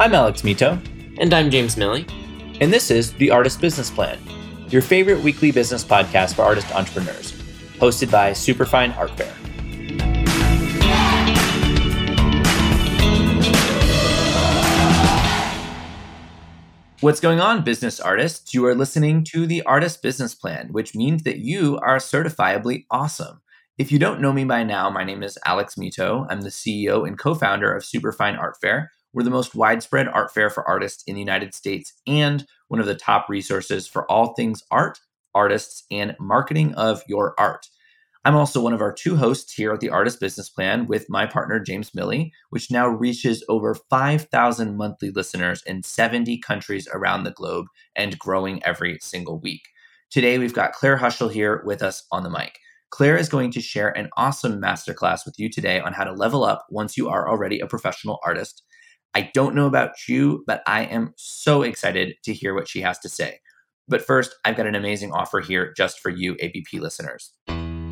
I'm Alex Mitow. And I'm James Miille. And this is The Artist Business Plan, your favorite weekly business podcast for artist entrepreneurs, hosted by Superfine Art Fair. What's going on, business artists? You are listening to the Artist Business Plan, which means that you are certifiably awesome. If you don't know me by now, my name is Alex Mitow. I'm the CEO and co founder of Superfine Art Fair. We're the most widespread art fair for artists in the United States and one of the top resources for all things art, artists, and marketing of your art. I'm also one of our two hosts here at the Artist Business Plan with my partner, James Miille, which now reaches over 5,000 monthly listeners in 70 countries around the globe and growing every single week. Today, we've got Claire Huschle here with us on the mic. Claire is going to share an awesome masterclass with you today on how to level up once you are already a professional artist. I don't know about you, but I am so excited to hear what she has to say. But first, I've got an amazing offer here just for you, ABP listeners.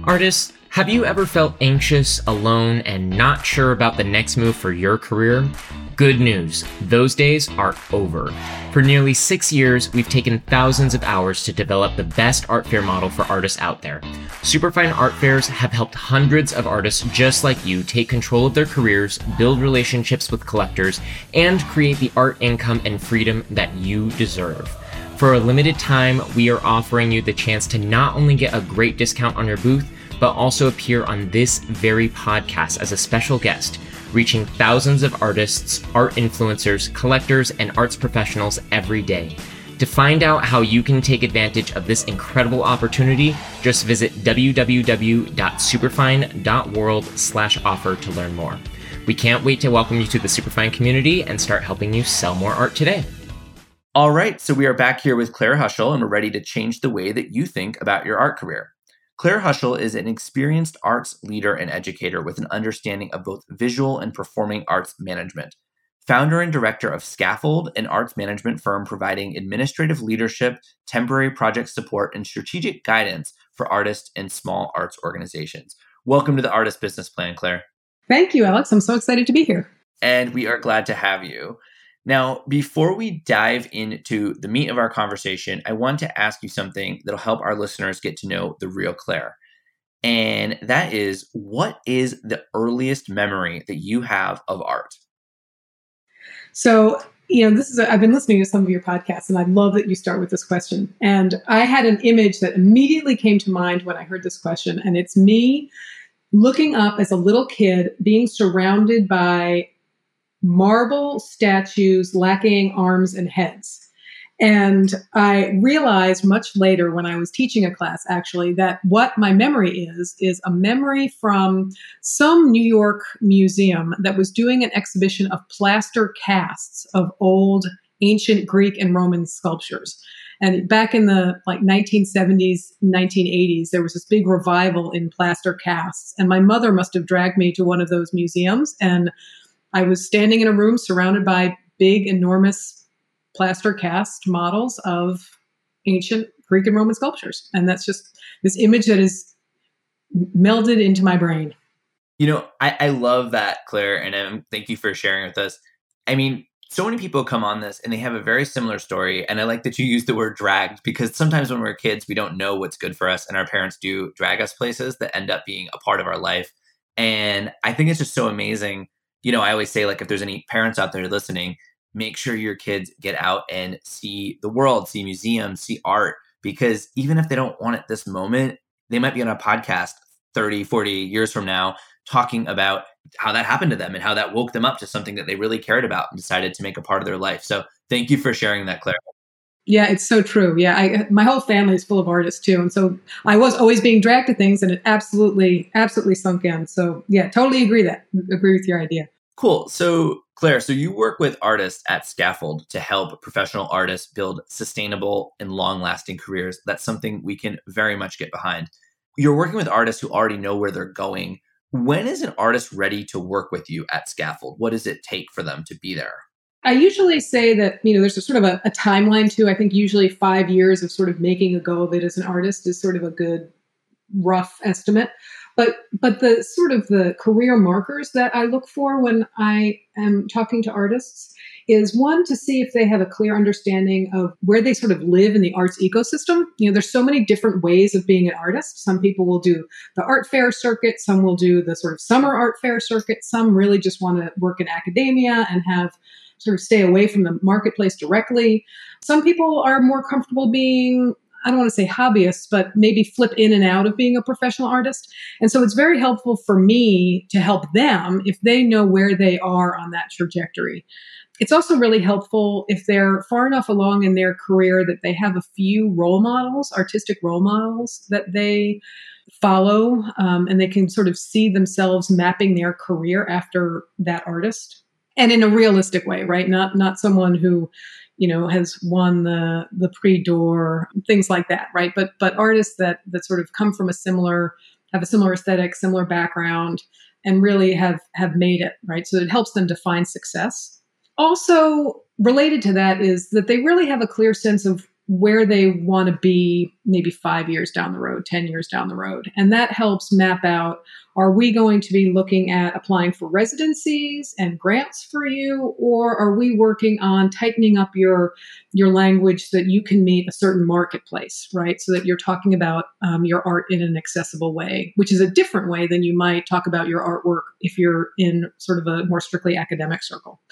Artists, have you ever felt anxious, alone, and not sure about the next move for your career? Good news, those days are over. For nearly six years, we've taken thousands of hours to develop the best art fair model for artists out there. Superfine Art Fairs have helped hundreds of artists just like you take control of their careers, build relationships with collectors, and create the art income and freedom that you deserve. For a limited time, we are offering you the chance to not only get a great discount on your booth, but also appear on this very podcast as a special guest, reaching thousands of artists, art influencers, collectors, and arts professionals every day. To find out how you can take advantage of this incredible opportunity, just visit www.superfine.world/offer to learn more. We can't wait to welcome you to the Superfine community and start helping you sell more art today. All right, so we are back here with Claire Huschle and we're ready to change the way that you think about your art career. Claire Huschle is an experienced arts leader and educator with an understanding of both visual and performing arts management. Founder and director of Scaffold, an arts management firm providing administrative leadership, temporary project support, and strategic guidance for artists and small arts organizations. Welcome to the Artist Business Plan, Claire. Thank you, Alex. I'm so excited to be here. And we are glad to have you. Now, before we dive into the meat of our conversation, I want to ask you something that'll help our listeners get to know the real Claire. And that is what is the earliest memory that you have of art? So, you know, this is, i have been listening to some of your podcasts and I love that you start with this question. And I had an image that immediately came to mind when I heard this question. And it's me looking up as a little kid, being surrounded by marble statues lacking arms and heads. And I realized much later when I was teaching a class actually that what my memory is, is a memory from some New York museum that was doing an exhibition of plaster casts of old ancient Greek and Roman sculptures. And back in the like 1970s, 1980s, there was this big revival in plaster casts. And my mother must have dragged me to one of those museums and I was standing in a room surrounded by big, enormous plaster cast models of ancient Greek and Roman sculptures. And that's just this image that is melded into my brain. You know, I, I love that, Claire, and um, thank you for sharing with us. I mean, so many people come on this and they have a very similar story. And I like that you use the word dragged because sometimes when we're kids, we don't know what's good for us, and our parents do drag us places that end up being a part of our life. And I think it's just so amazing you know, I always say, like, if there's any parents out there listening, make sure your kids get out and see the world, see museums, see art, because even if they don't want it this moment, they might be on a podcast 30, 40 years from now talking about how that happened to them and how that woke them up to something that they really cared about and decided to make a part of their life. So thank you for sharing that, Claire. Yeah, it's so true. Yeah, I, my whole family is full of artists too, and so I was always being dragged to things, and it absolutely, absolutely sunk in. So yeah, totally agree that agree with your idea. Cool. So, Claire, so you work with artists at Scaffold to help professional artists build sustainable and long lasting careers. That's something we can very much get behind. You're working with artists who already know where they're going. When is an artist ready to work with you at Scaffold? What does it take for them to be there? I usually say that, you know, there's a sort of a, a timeline too. I think usually five years of sort of making a go of it as an artist is sort of a good rough estimate. But but the sort of the career markers that I look for when I am talking to artists is one to see if they have a clear understanding of where they sort of live in the arts ecosystem. You know, there's so many different ways of being an artist. Some people will do the art fair circuit, some will do the sort of summer art fair circuit, some really just want to work in academia and have sort of stay away from the marketplace directly. Some people are more comfortable being I don't want to say hobbyists, but maybe flip in and out of being a professional artist. And so it's very helpful for me to help them if they know where they are on that trajectory. It's also really helpful if they're far enough along in their career that they have a few role models, artistic role models that they follow, um, and they can sort of see themselves mapping their career after that artist, and in a realistic way, right? Not not someone who, you know, has won the the Prix d'Or, things like that, right? But but artists that that sort of come from a similar have a similar aesthetic, similar background, and really have have made it, right? So it helps them define success also related to that is that they really have a clear sense of where they want to be maybe five years down the road, 10 years down the road. And that helps map out are we going to be looking at applying for residencies and grants for you, or are we working on tightening up your your language so that you can meet a certain marketplace, right? So that you're talking about um, your art in an accessible way, which is a different way than you might talk about your artwork if you're in sort of a more strictly academic circle.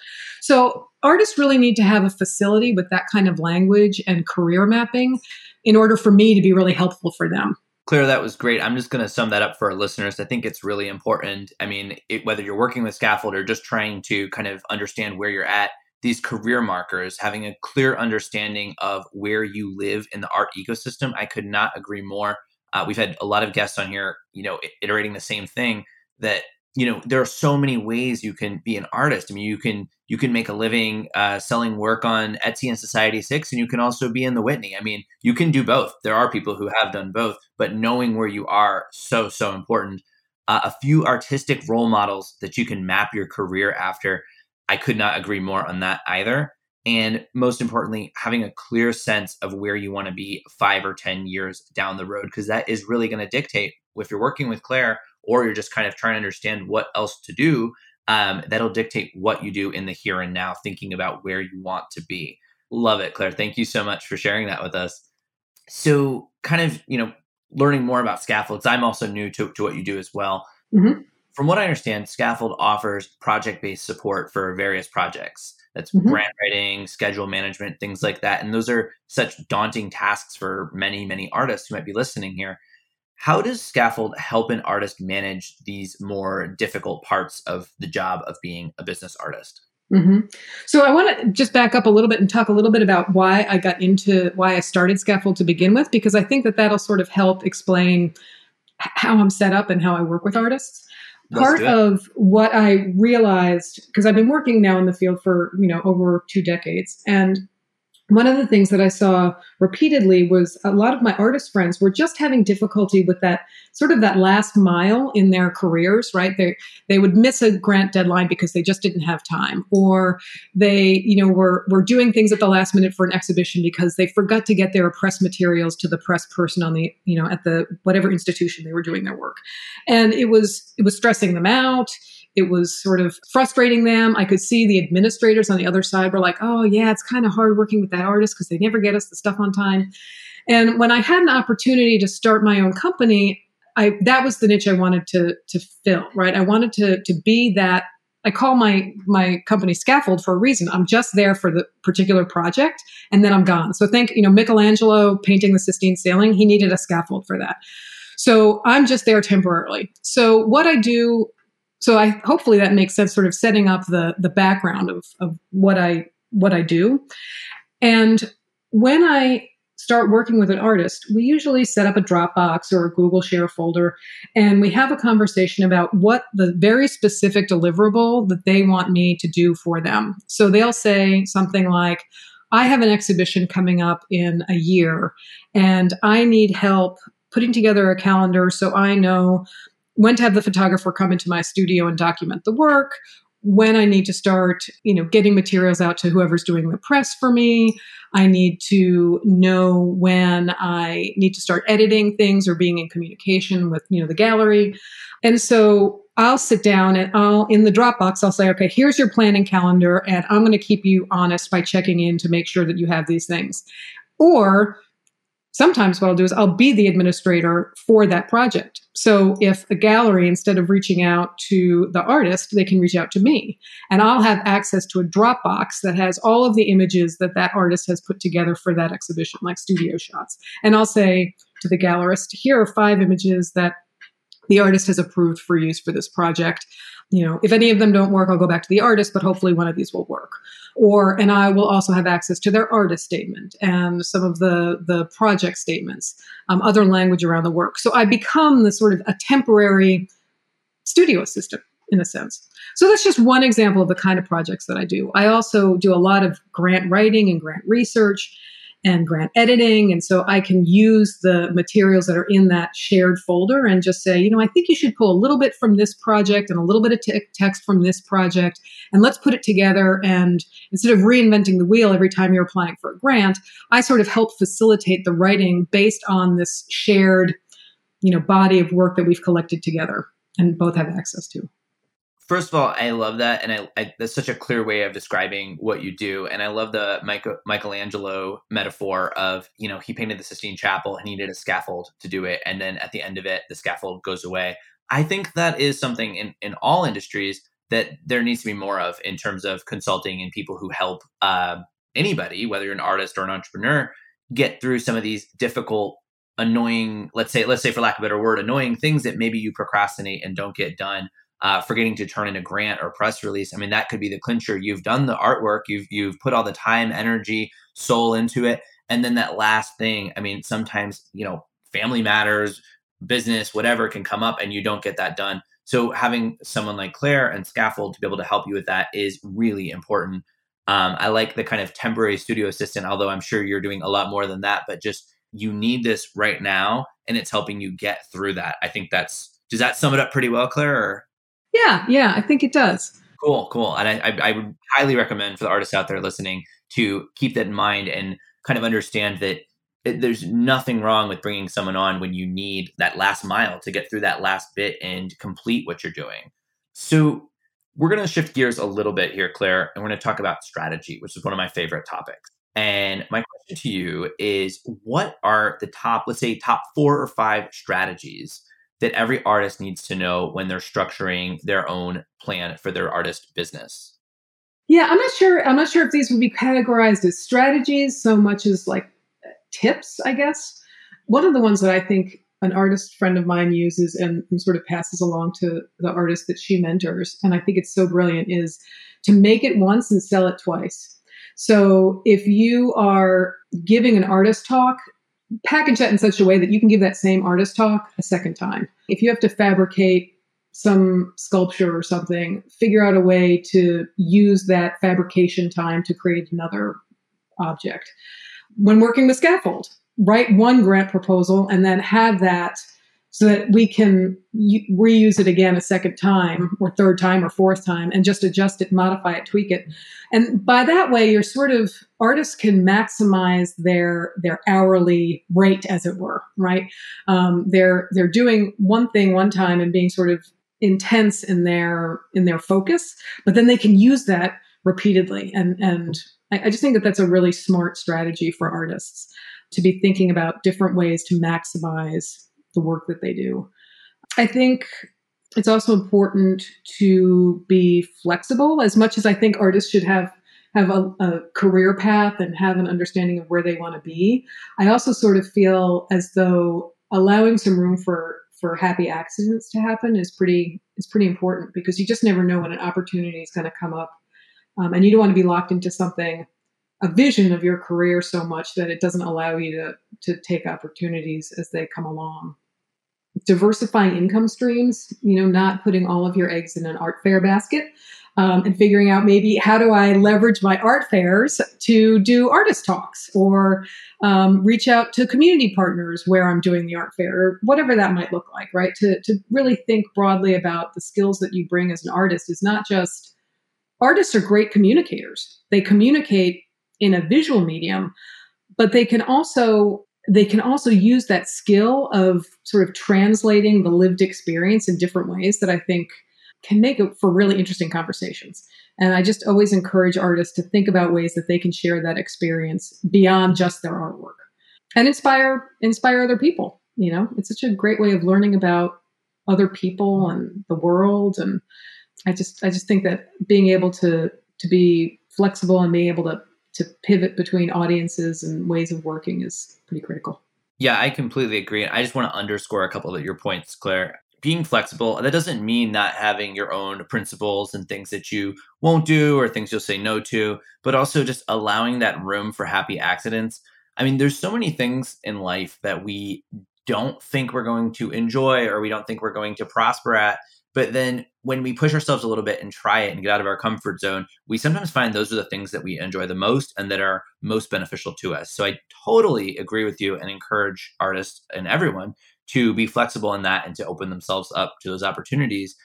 So artists really need to have a facility with that kind of language and career mapping in order for me to be really helpful for them. Claire, that was great. I'm just going to sum that up for our listeners. I think it's really important. I mean, it, whether you're working with scaffold or just trying to kind of understand where you're at, these career markers, having a clear understanding of where you live in the art ecosystem, I could not agree more. Uh, we've had a lot of guests on here, you know, iterating the same thing that you know there are so many ways you can be an artist. I mean you can you can make a living uh, selling work on etsy and society 6 and you can also be in the whitney. I mean you can do both. There are people who have done both but knowing where you are so so important. Uh, a few artistic role models that you can map your career after i could not agree more on that either. And most importantly having a clear sense of where you want to be five or ten years down the road because that is really going to dictate if you're working with claire or you're just kind of trying to understand what else to do, um, that'll dictate what you do in the here and now, thinking about where you want to be. Love it, Claire. Thank you so much for sharing that with us. So, kind of, you know, learning more about scaffolds, I'm also new to, to what you do as well. Mm-hmm. From what I understand, Scaffold offers project based support for various projects. That's mm-hmm. grant writing, schedule management, things like that. And those are such daunting tasks for many, many artists who might be listening here. How does Scaffold help an artist manage these more difficult parts of the job of being a business artist? Mm-hmm. So I want to just back up a little bit and talk a little bit about why I got into why I started Scaffold to begin with, because I think that that'll sort of help explain how I'm set up and how I work with artists. Part of what I realized, because I've been working now in the field for you know over two decades, and one of the things that I saw repeatedly was a lot of my artist friends were just having difficulty with that sort of that last mile in their careers, right? They they would miss a grant deadline because they just didn't have time, or they, you know, were were doing things at the last minute for an exhibition because they forgot to get their press materials to the press person on the, you know, at the whatever institution they were doing their work. And it was it was stressing them out it was sort of frustrating them. I could see the administrators on the other side were like, oh, yeah, it's kind of hard working with that artist because they never get us the stuff on time. And when I had an opportunity to start my own company, I that was the niche I wanted to to fill, right? I wanted to to be that I call my my company scaffold for a reason. I'm just there for the particular project and then I'm gone. So think, you know, Michelangelo painting the Sistine ceiling, he needed a scaffold for that. So I'm just there temporarily. So what I do so I hopefully that makes sense, sort of setting up the the background of of what I what I do. And when I start working with an artist, we usually set up a Dropbox or a Google Share folder and we have a conversation about what the very specific deliverable that they want me to do for them. So they'll say something like, I have an exhibition coming up in a year and I need help putting together a calendar so I know when to have the photographer come into my studio and document the work, when I need to start, you know, getting materials out to whoever's doing the press for me. I need to know when I need to start editing things or being in communication with, you know, the gallery. And so I'll sit down and I'll in the Dropbox, I'll say, okay, here's your planning calendar, and I'm going to keep you honest by checking in to make sure that you have these things. Or sometimes what I'll do is I'll be the administrator for that project. So if a gallery, instead of reaching out to the artist, they can reach out to me. And I'll have access to a Dropbox that has all of the images that that artist has put together for that exhibition, like studio shots. And I'll say to the gallerist, here are five images that the artist has approved for use for this project. You know, if any of them don't work, I'll go back to the artist, but hopefully one of these will work. Or, and I will also have access to their artist statement and some of the the project statements, um, other language around the work. So I become the sort of a temporary studio assistant in a sense. So that's just one example of the kind of projects that I do. I also do a lot of grant writing and grant research and grant editing. And so I can use the materials that are in that shared folder and just say, you know, I think you should pull a little bit from this project and a little bit of te- text from this project, and let's put it together. And instead of reinventing the wheel every time you're applying for a grant, I sort of help facilitate the writing based on this shared, you know, body of work that we've collected together and both have access to first of all, I love that, and I, I, that's such a clear way of describing what you do. And I love the Michael, Michelangelo metaphor of you know he painted the Sistine Chapel and he needed a scaffold to do it, and then at the end of it, the scaffold goes away. I think that is something in in all industries that there needs to be more of in terms of consulting and people who help uh, anybody, whether you're an artist or an entrepreneur, get through some of these difficult annoying let's say let's say for lack of a better word annoying things that maybe you procrastinate and don't get done uh, forgetting to turn in a grant or press release. I mean, that could be the clincher. You've done the artwork, you've you've put all the time, energy, soul into it, and then that last thing. I mean, sometimes you know, family matters, business, whatever can come up, and you don't get that done. So having someone like Claire and Scaffold to be able to help you with that is really important. Um, I like the kind of temporary studio assistant, although I'm sure you're doing a lot more than that. But just you need this right now, and it's helping you get through that. I think that's does that sum it up pretty well, Claire? Or? Yeah, yeah, I think it does. Cool, cool. And I, I, would highly recommend for the artists out there listening to keep that in mind and kind of understand that it, there's nothing wrong with bringing someone on when you need that last mile to get through that last bit and complete what you're doing. So we're going to shift gears a little bit here, Claire, and we're going to talk about strategy, which is one of my favorite topics. And my question to you is what are the top, let's say, top four or five strategies that every artist needs to know when they're structuring their own plan for their artist business? Yeah, I'm not sure. I'm not sure if these would be categorized as strategies so much as like tips, I guess. One of the ones that I think an artist friend of mine uses and, and, sort of passes along to the artist that she mentors, and I think it's so brilliant, is to make it once and sell it twice. So if you are giving an artist talk, package that in such a way that you can give that same artist talk a second time. If you have to fabricate some sculpture or something, figure out a way to use that fabrication time to create another object. When working with scaffold, write one grant proposal and then have that so that we can reuse it again a second time or third time or fourth time and just adjust it, modify it, tweak it. And by that way, you're sort of artists can maximize their their hourly rate, as it were, right? Um, they're they're doing one thing one time and being sort of intense in their in their focus, but then they can use that repeatedly. And and I, I just think that that's a really smart strategy for artists to be thinking about different ways to maximize the work that they do. I think it's also important to be flexible as much as I think artists should have have a, a, career path and have an understanding of where they want to be. I also sort of feel as though allowing some room for for happy accidents to happen is pretty is pretty important because you just never know when an opportunity is going to come up, um, and you don't want to be locked into something a vision of your career so much that it doesn't allow you to to take opportunities as they come along diversifying income streams, you know, not putting all of your eggs in an art fair basket. Um, and figuring out maybe how do I leverage my art fairs to do artist talks or um, reach out to community partners where I'm doing the art fair or whatever that might look like, right? To, to really think broadly about the skills that you bring as an artist is not just artists are great communicators. They communicate in a visual medium, but they can also they can also use that skill of sort of translating the lived experience in different ways that I think can make it for really interesting conversations. And I just always encourage artists to think about ways that they can share that experience beyond just their artwork and inspire inspire other people. You know, it's such a great way of learning about other people and the world. And I just I just think that being able to to be flexible and being able to to pivot between audiences and ways of working is pretty critical. Yeah, I completely agree. I just want to underscore a couple of your points, Claire. Being flexible, that doesn't mean not having your own principles and things that you won't do or things you'll say no to, but also just allowing that room for happy accidents. I mean, there's so many things in life that we don't think we're going to enjoy or we don't think we're going to prosper at but then when we push ourselves a little bit and try it and get out of our comfort zone, we sometimes find those are the things that we enjoy the most and that are most beneficial to us. So I totally agree with you and encourage artists and everyone to be flexible in that and to open themselves up to those opportunities.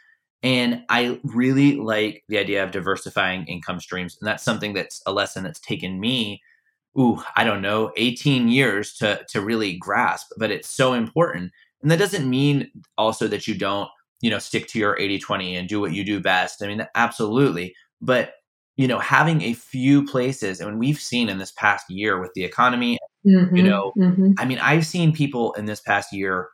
And I really like the idea of diversifying income streams. And that's something that's a lesson that's taken me, ooh, I don't know, 18 years to to really grasp, but it's so important. And that doesn't mean also that you don't you know, stick to your 80 20 and do what you do best. I mean, absolutely. But, you know, having a few places, and we've seen in this past year with the economy, mm-hmm, you know, mm-hmm. I mean, I've seen people in this past year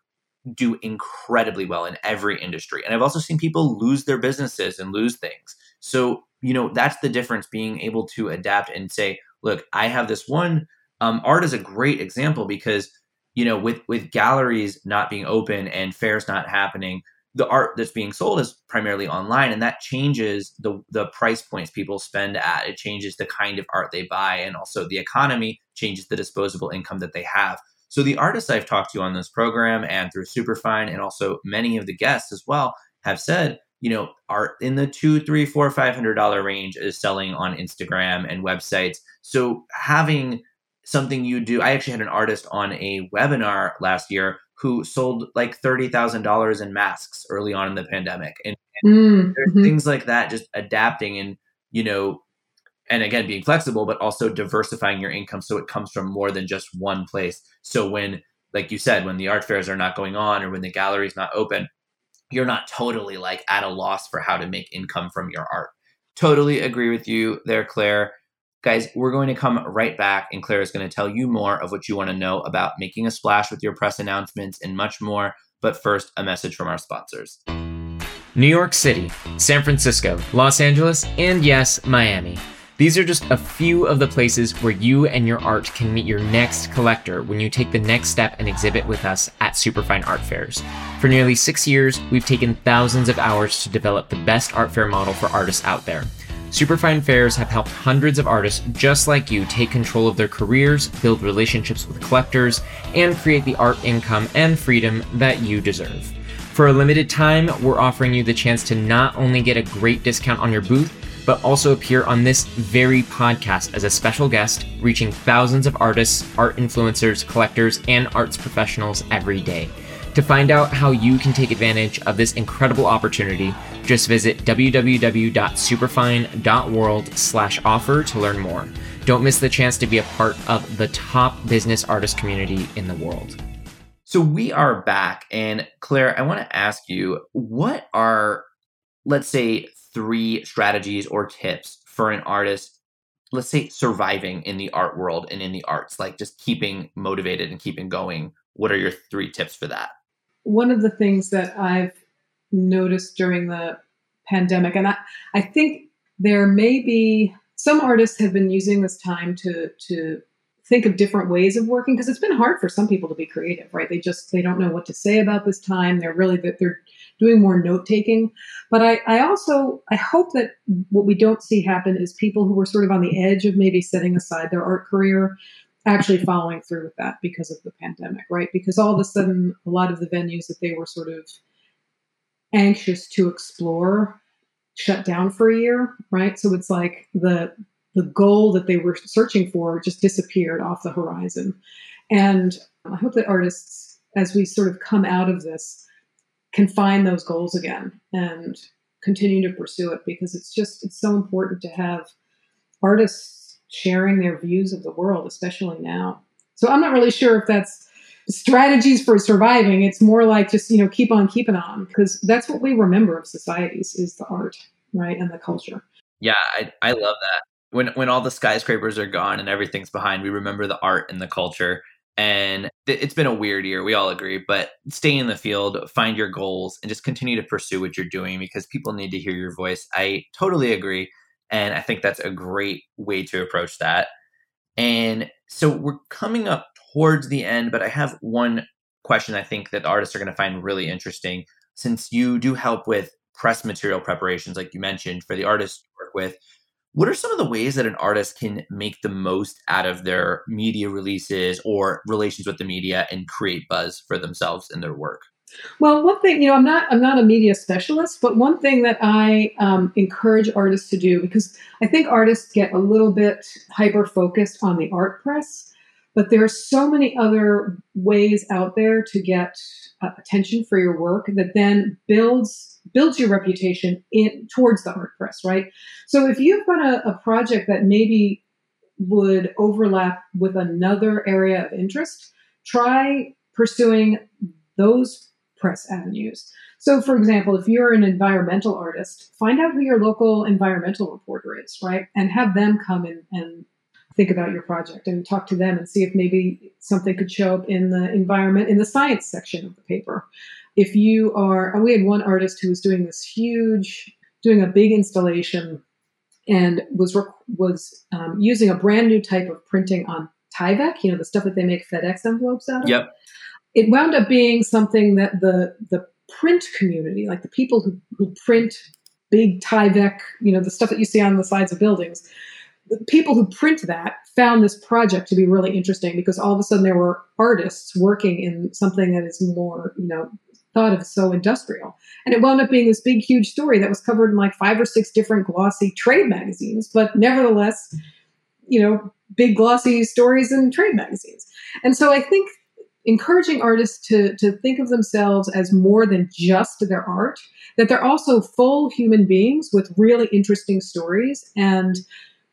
do incredibly well in every industry. And I've also seen people lose their businesses and lose things. So, you know, that's the difference being able to adapt and say, look, I have this one. Um, art is a great example because, you know, with with galleries not being open and fairs not happening, the art that's being sold is primarily online and that changes the the price points people spend at. It changes the kind of art they buy and also the economy changes the disposable income that they have. So the artists i've talked to on this program and through superfine and also many of the guests as well have said you know art in the two three four five hundred dollar range is selling on instagram and websites. So having something you do i actually had an artist on a webinar last year who sold like $30,000 in masks early on in the pandemic. And, and mm, there's mm-hmm. things like that, just adapting and, you know, and again, being flexible, but also diversifying your income so it comes from more than just one place. So when, like you said, when the art fairs are not going on or when the gallery's not open, you're not totally like at a loss for how to make income from your art. Totally agree with you there, Claire. Guys, we're going to come right back, and Claire is going to tell you more of what you want to know about making a splash with your press announcements and much more. But first, a message from our sponsors New York City, San Francisco, Los Angeles, and yes, Miami. These are just a few of the places where you and your art can meet your next collector when you take the next step and exhibit with us at Superfine Art Fairs. For nearly six years, we've taken thousands of hours to develop the best art fair model for artists out there. Superfine Fairs have helped hundreds of artists just like you take control of their careers, build relationships with collectors, and create the art income and freedom that you deserve. For a limited time, we're offering you the chance to not only get a great discount on your booth, but also appear on this very podcast as a special guest, reaching thousands of artists, art influencers, collectors, and arts professionals every day. To find out how you can take advantage of this incredible opportunity, just visit www.superfine.world/offer to learn more. Don't miss the chance to be a part of the top business artist community in the world. So we are back. And Claire, I want to ask you what are, let's say, three strategies or tips for an artist, let's say, surviving in the art world and in the arts, like just keeping motivated and keeping going? What are your three tips for that? One of the things that I've noticed during the pandemic. And I, I think there may be some artists have been using this time to to think of different ways of working because it's been hard for some people to be creative, right? They just they don't know what to say about this time. They're really that they're doing more note taking. But I, I also I hope that what we don't see happen is people who were sort of on the edge of maybe setting aside their art career actually following through with that because of the pandemic, right? Because all of a sudden a lot of the venues that they were sort of anxious to explore shut down for a year, right? So it's like the the goal that they were searching for just disappeared off the horizon. And I hope that artists, as we sort of come out of this, can find those goals again and continue to pursue it because it's just it's so important to have artists sharing their views of the world, especially now. So I'm not really sure if that's strategies for surviving. It's more like just you know keep on keeping on because that's what we remember of societies is the art, right, and the culture. Yeah, I I love that. When when all the skyscrapers are gone and everything's behind, we remember the art and the culture. And it's been a weird year, we all agree, but stay in the field, find your goals, and just continue to pursue what you're doing because people need to hear your voice. I totally agree. And I think that's a great way to approach that. And so we're coming up towards the end, but I have one question I think that artists are going to find really interesting. Since you do help with press material preparations, like you mentioned, for the artists you work with, what are some of the ways that an artist can make the most out of their media releases or relations with the media and create buzz for themselves and their work? Well, one thing, you know, I'm not I'm not a media specialist, but one thing that I um, encourage artists to do because I think artists get a little bit hyper focused on the art press, but there are so many other ways out there to get uh, attention for your work that then builds builds your reputation in towards the art press, right? So if you've got a, a project that maybe would overlap with another area of interest, try pursuing those press avenues. So, for example, if you're an environmental artist, find out who your local environmental reporter is, right? And have them come in and think about your project and talk to them and see if maybe something could show up in the environment, in the science section of the paper if you are, we had one artist who was doing this huge, doing a big installation and was was um, using a brand new type of printing on Tyvek, you know, the stuff that they make FedEx envelopes out of. Yep. It wound up being something that the the print community, like the people who, who print big Tyvek, you know, the stuff that you see on the sides of buildings, the people who print that found this project to be really interesting because all of a sudden there were artists working in something that is more, you know, thought of as so industrial. And it wound up being this big, huge story that was covered in like five or six different glossy trade magazines, but nevertheless, you know, big glossy stories in trade magazines. And so I think encouraging artists to, to think of themselves as more than just their art, that they're also full human beings with really interesting stories and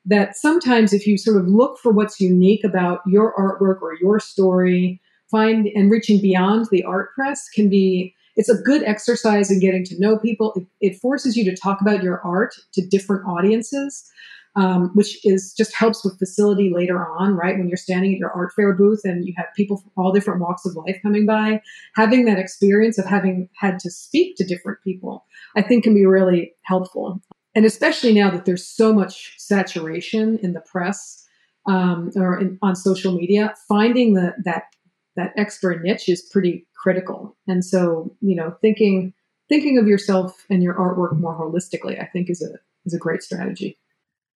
that sometimes if you sort of look for what's unique about your artwork or your story find and reaching beyond the art press can be it's a good exercise in getting to know people. It, it forces you to talk about your art to different audiences um, which is just helps with facility later on right? When you're standing at your art fair booth and you have people from all different walks of life coming by having that experience of having had to speak to different people i think can be really helpful and especially now that there's so much saturation in the press um, or in, on social media, finding the, that that extra niche is pretty critical. And so, you know, thinking thinking of yourself and your artwork more holistically, I think is a is a great strategy.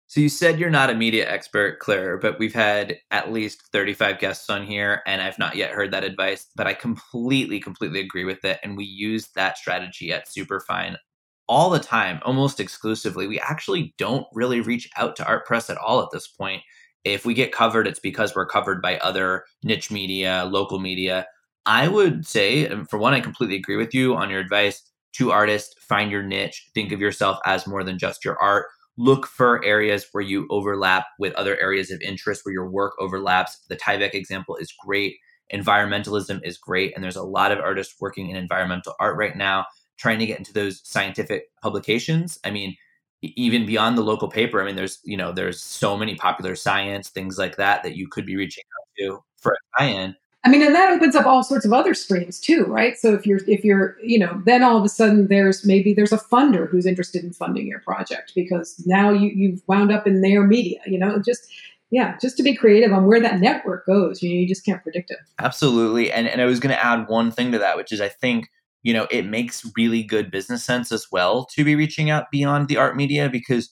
So you said you're not a media expert, Claire, but we've had at least 35 guests on here and I've not yet heard that advice, but I completely completely agree with it and we use that strategy at Superfine all the time, almost exclusively. We actually don't really reach out to art press at all at this point if we get covered, it's because we're covered by other niche media, local media. I would say, for one, I completely agree with you on your advice to artists find your niche, think of yourself as more than just your art. Look for areas where you overlap with other areas of interest where your work overlaps. The Tyvek example is great. Environmentalism is great. And there's a lot of artists working in environmental art right now, trying to get into those scientific publications. I mean, even beyond the local paper i mean there's you know there's so many popular science things like that that you could be reaching out to for a tie-in. I mean and that opens up all sorts of other streams too right? So if you're if you're you know then all of a sudden there's maybe there's a funder who's interested in funding your project because now you you've wound up in their media you know? Just yeah just to be creative on where that network goes you know you just can't predict it. Absolutely and and i was going to add one thing to that which is i think you know, it makes really good business sense as well to be reaching out beyond the art media because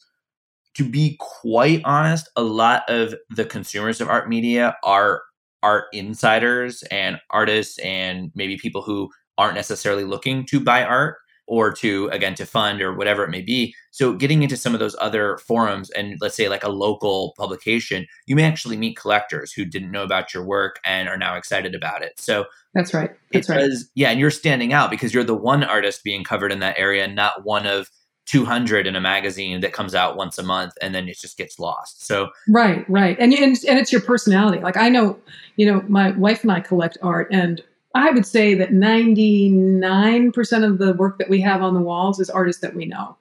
to be quite honest, a lot of the consumers of art media are art insiders and artists and maybe people who aren't necessarily looking to buy art or to again to fund or whatever it may be. So getting into some of those other forums and let's say like a local publication you may actually meet collectors who didn't know about your work and are now excited about it. So that's right. That's right. does, yeah and you're standing out because you're the one artist being covered in that area not one of 200 in a magazine that comes out once a month and then it just gets lost. So right, right, and and and it's your personality. Like I know, you know, my wife and I collect art, and I would say that 99% of the work that we have on the walls is artists that we know.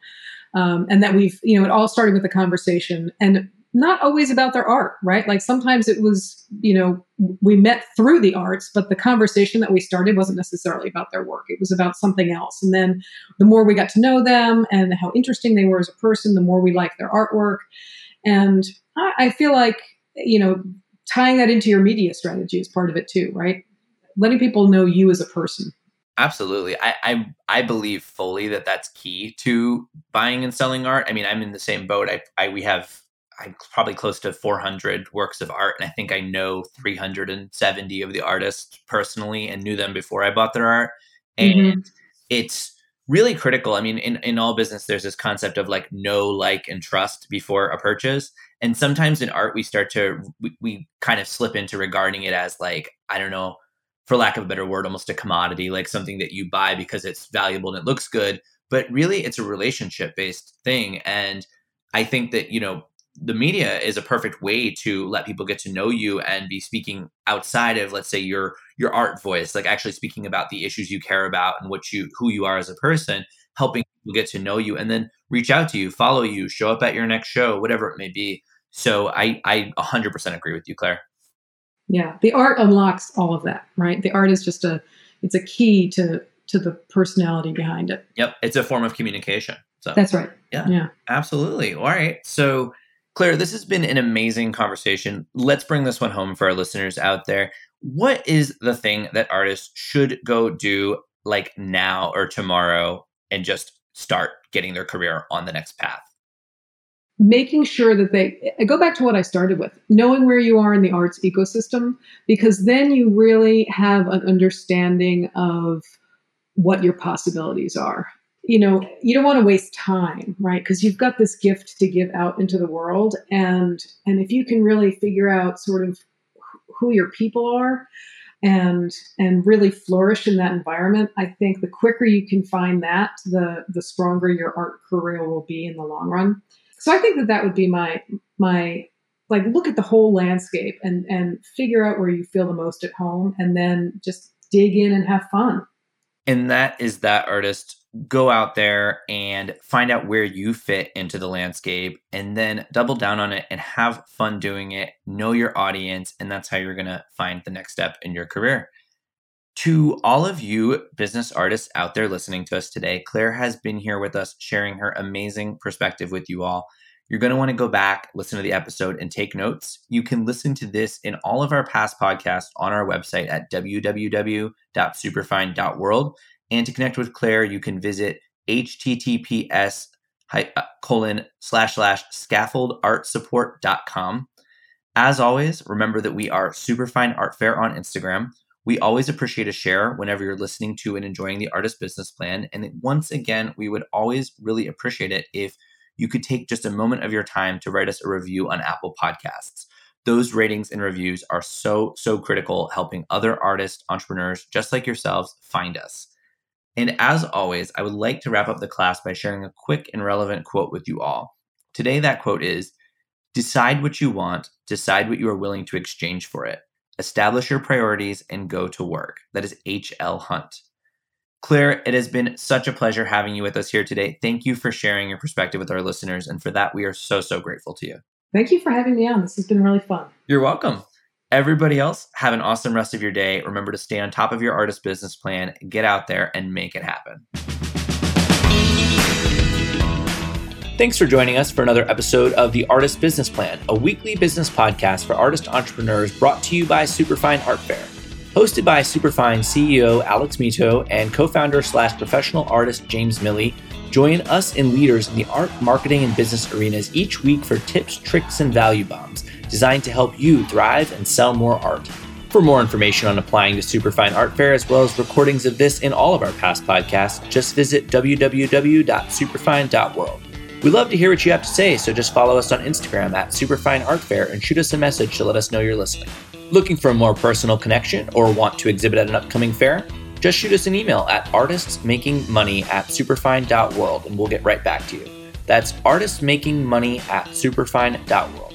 Um, and that we've, you know, it all started with a conversation and not always about their art, right? Like sometimes it was, you know, we met through the arts, but the conversation that we started wasn't necessarily about their work. It was about something else. And then the more we got to know them and how interesting they were as a person, the more we liked their artwork. And I, I feel like, you know, tying that into your media strategy is part of it too, right? Letting people know you as a person. Absolutely. I, I I believe fully that that's key to buying and selling art. I mean, I'm in the same boat. I, I we have I'm probably close to 400 works of art, and I think I know 370 of the artists personally and knew them before I bought their art. And mm-hmm. it's really critical. I mean, in, in all business, there's this concept of like know, like, and trust before a purchase. And sometimes in art, we start to, we, we kind of slip into regarding it as like, I don't know, for lack of a better word, almost a commodity, like something that you buy because it's valuable and it looks good. But really, it's a relationship based thing. And I think that, you know, the media is a perfect way to let people get to know you and be speaking outside of let's say your your art voice like actually speaking about the issues you care about and what you who you are as a person helping people get to know you and then reach out to you follow you show up at your next show whatever it may be so i i 100% agree with you claire yeah the art unlocks all of that right? The art is just a it's a key to to the personality behind it. Yep it's a form of communication so. That's right. Yeah yeah. absolutely. All right so claire this has been an amazing conversation. Let's bring this one home for our listeners out there. What is the thing that artists should go do like now or tomorrow and just start getting their career on the next path making sure that they I go back to what I started with, knowing where you are in the arts ecosystem, because then you really have an understanding of what your possibilities are. You know, you don't want to waste time, right? Because you've got this gift to give out into the world, and and if you can really figure out sort of who your people are, and and really flourish in that environment, I think the quicker you can find that, the the stronger your art career will be in the long run. So I think that that would be my my like look at the whole landscape and and figure out where you feel the most at home and then just dig in and have fun. And that is that artist go out there and find out where you fit into the landscape and then double down on it and have fun doing it. Know your audience and that's how you're going to find the next step in your career. To all of you business artists out there listening to us today, Claire has been here with us sharing her amazing perspective with you all. You're going to want to go back, listen to the episode, and take notes. You can listen to this in all of our past podcasts on our website at www.superfine.world. And to connect with Claire, you can visit https uh, colon slash slash scaffoldartsupport.com. As always, remember that we are Superfine Art Fair on Instagram. We always appreciate a share whenever you're listening to and enjoying the artist business plan. And once again, we would always really appreciate it if you could take just a moment of your time to write us a review on Apple Podcasts. Those ratings and reviews are so, so critical, helping other artists, entrepreneurs just like yourselves find us. And as always, I would like to wrap up the class by sharing a quick and relevant quote with you all. Today, that quote is Decide what you want, decide what you are willing to exchange for it establish your priorities, and go to work. That is H.L. Hunt. Claire, it has been such a pleasure having you with us here today. Thank you for sharing your perspective with our listeners. And for that, we are so, so grateful to you. Thank you for having me on. This has been really fun. You're welcome. Everybody else, have an awesome rest of your day. Remember to stay on top of your artist business plan, get out there, and make it happen. Thanks for joining us for another episode of The Artist Business Plan, a weekly business podcast for artist entrepreneurs brought to you by Superfine Art Fair. Hosted by Superfine CEO Alex Mitow and co founder slash professional artist James Miille, join us and leaders in the art, marketing, and business arenas each week for tips, tricks, and value bombs designed to help you thrive and sell more art. For more information on applying to Superfine Art Fair, as well as recordings of this and all of our past podcasts, just visit www.superfine.world. We love to hear what you have to say, so just follow us on Instagram at Superfine Art Fair and shoot us a message to let us know you're listening. Looking for a more personal connection or want to exhibit at an upcoming fair? Just shoot us an email at artistsmakingmoney at superfine.world and we'll get right back to you. That's artistsmakingmoney at superfine.world.